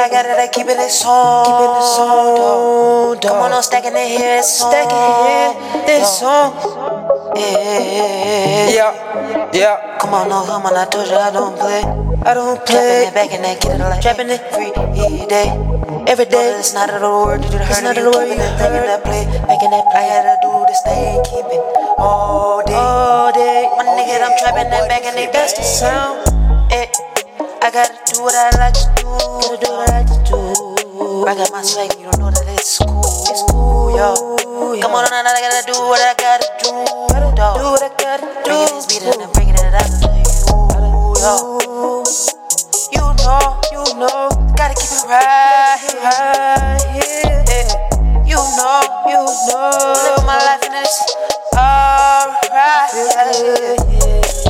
I got it, I keep it this song. Keep it this song, dog. Come on, I'm stacking it here, it's stacking it here, this song. Yeah, Yeah, yeah. Come on, no, come on, I told you I don't play. I don't Trapping play. it back and that get it like Trapping it free day. every day. It's not a word, did you It's not a You word keeping you heard. that play, making that play. I gotta do this thing, keep it all day. All day. My nigga, I'm trapping that back and they best the sound. Eh, I gotta do what I like to do. I got my swag, you don't know that it's cool. It's cool, yo. Come on, I gotta do what I gotta do. Do what I gotta do. Bringing this beat and then bringing it out to you, yo. You know, you know, gotta keep it right here, right here. Yeah. You know, you know, living my life and it's alright. Yeah.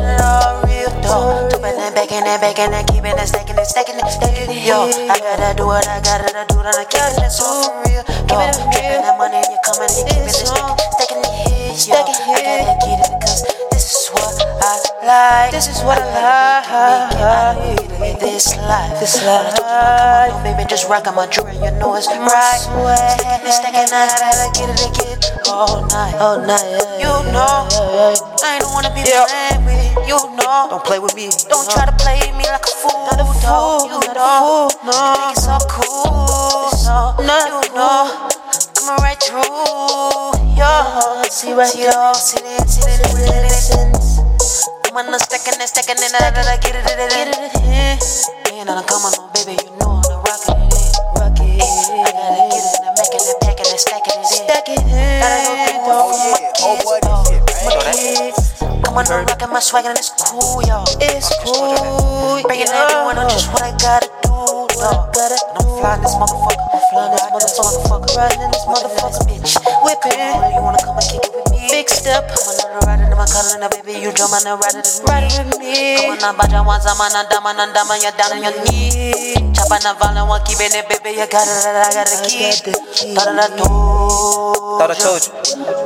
It all real though. Jumping and backing and backing and keeping it, it, Yo, I gotta do what I gotta do, and I keep it so for real. Yo, tripping that money and you coming and keeping it, stacking, stacking it here. Yo, I gotta get it because this is what I like. This is what I like. This life. This life. Come on, baby, just rockin' my jewelry. You know it's right. Stacking it, stacking it, I gotta get it, get it all night. All night. You know. I don't wanna be Yeah. playing with it. You know, Don't play with me. don't try to play me like a fool. Not a fool. You not a fool, no. you think it's so cool. No, not you know, coming right through. Yo, See right see it all, see it, see it, see it, see it. Come on, I'm stacking it, stacking it, da, da, get it, get it, get it, Man, I'm coming on, oh, baby, you know I'm rocking it in. Rock it. I gotta get it, I'm making it, packing it, stacking it in. Stack it. Gotta go through Oh all my yeah, oh kids, boy, dog. this shit, right? Kids. Come on, I'm rocking my swag and it's cool, yo. It's cool. Bringing yeah. everyone on just what I gotta do, gotta And I'm flying this motherfucker, I'm flying this motherfucker, Riding this motherfucker, bitch. Whipping. You wanna come and kick it with me? Big step. I'm riding in my color, now baby, you jumping and riding with me. Riding with me. Come on, I'm baja one zaman, I'm dama, I'm dama, you're down on your knee. Chopping and violent, one keeping it, baby, you got it, I got the key. got the key. Thought I told you. Thought I told you.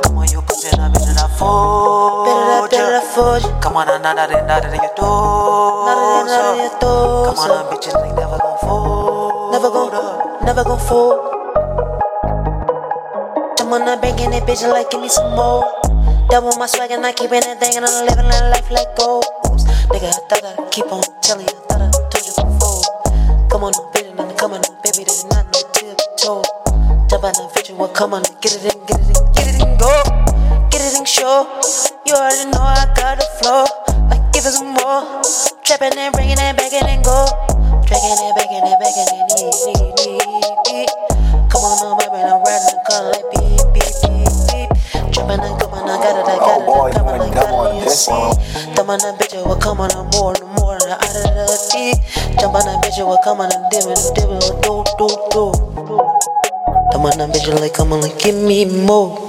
Come on, you put it up, bitch, and I fold Better that, better ya. that for you. Come on, I'm of not out of your door. Not in, not in your door. Come on, I'm bitches ain't never gon' fold. Never gon', never gon' fold. I'm on bank and that bitch like give me some more. Double my swag and I keeping that thing and I'm living that life like gold. Nigga, I thought I'd keep on telling you, I thought I told you before. Come on, baby, and come on, baby, there's not no tiptoe. Jump on the bitch, well, come on, get it in, get it in, get it in, go. In, show. You already know I got the flow. Like, give it some more. Trapping and bringing it back and go. Dragging it back and back and need, need, need. Come on, no, baby, I'm riding the car like beep, beep, beep, beep. Jumping and come on, I got it, I got it, Oh, I come you on, I got it, you see. Thumb on that bitch, well, come on, I'm more, no more, out of the deep. Jump on that bitch, well, come on, I'm dimming, dimming, do, do, do. Thumb on that bitch, like, come on, like, give me more.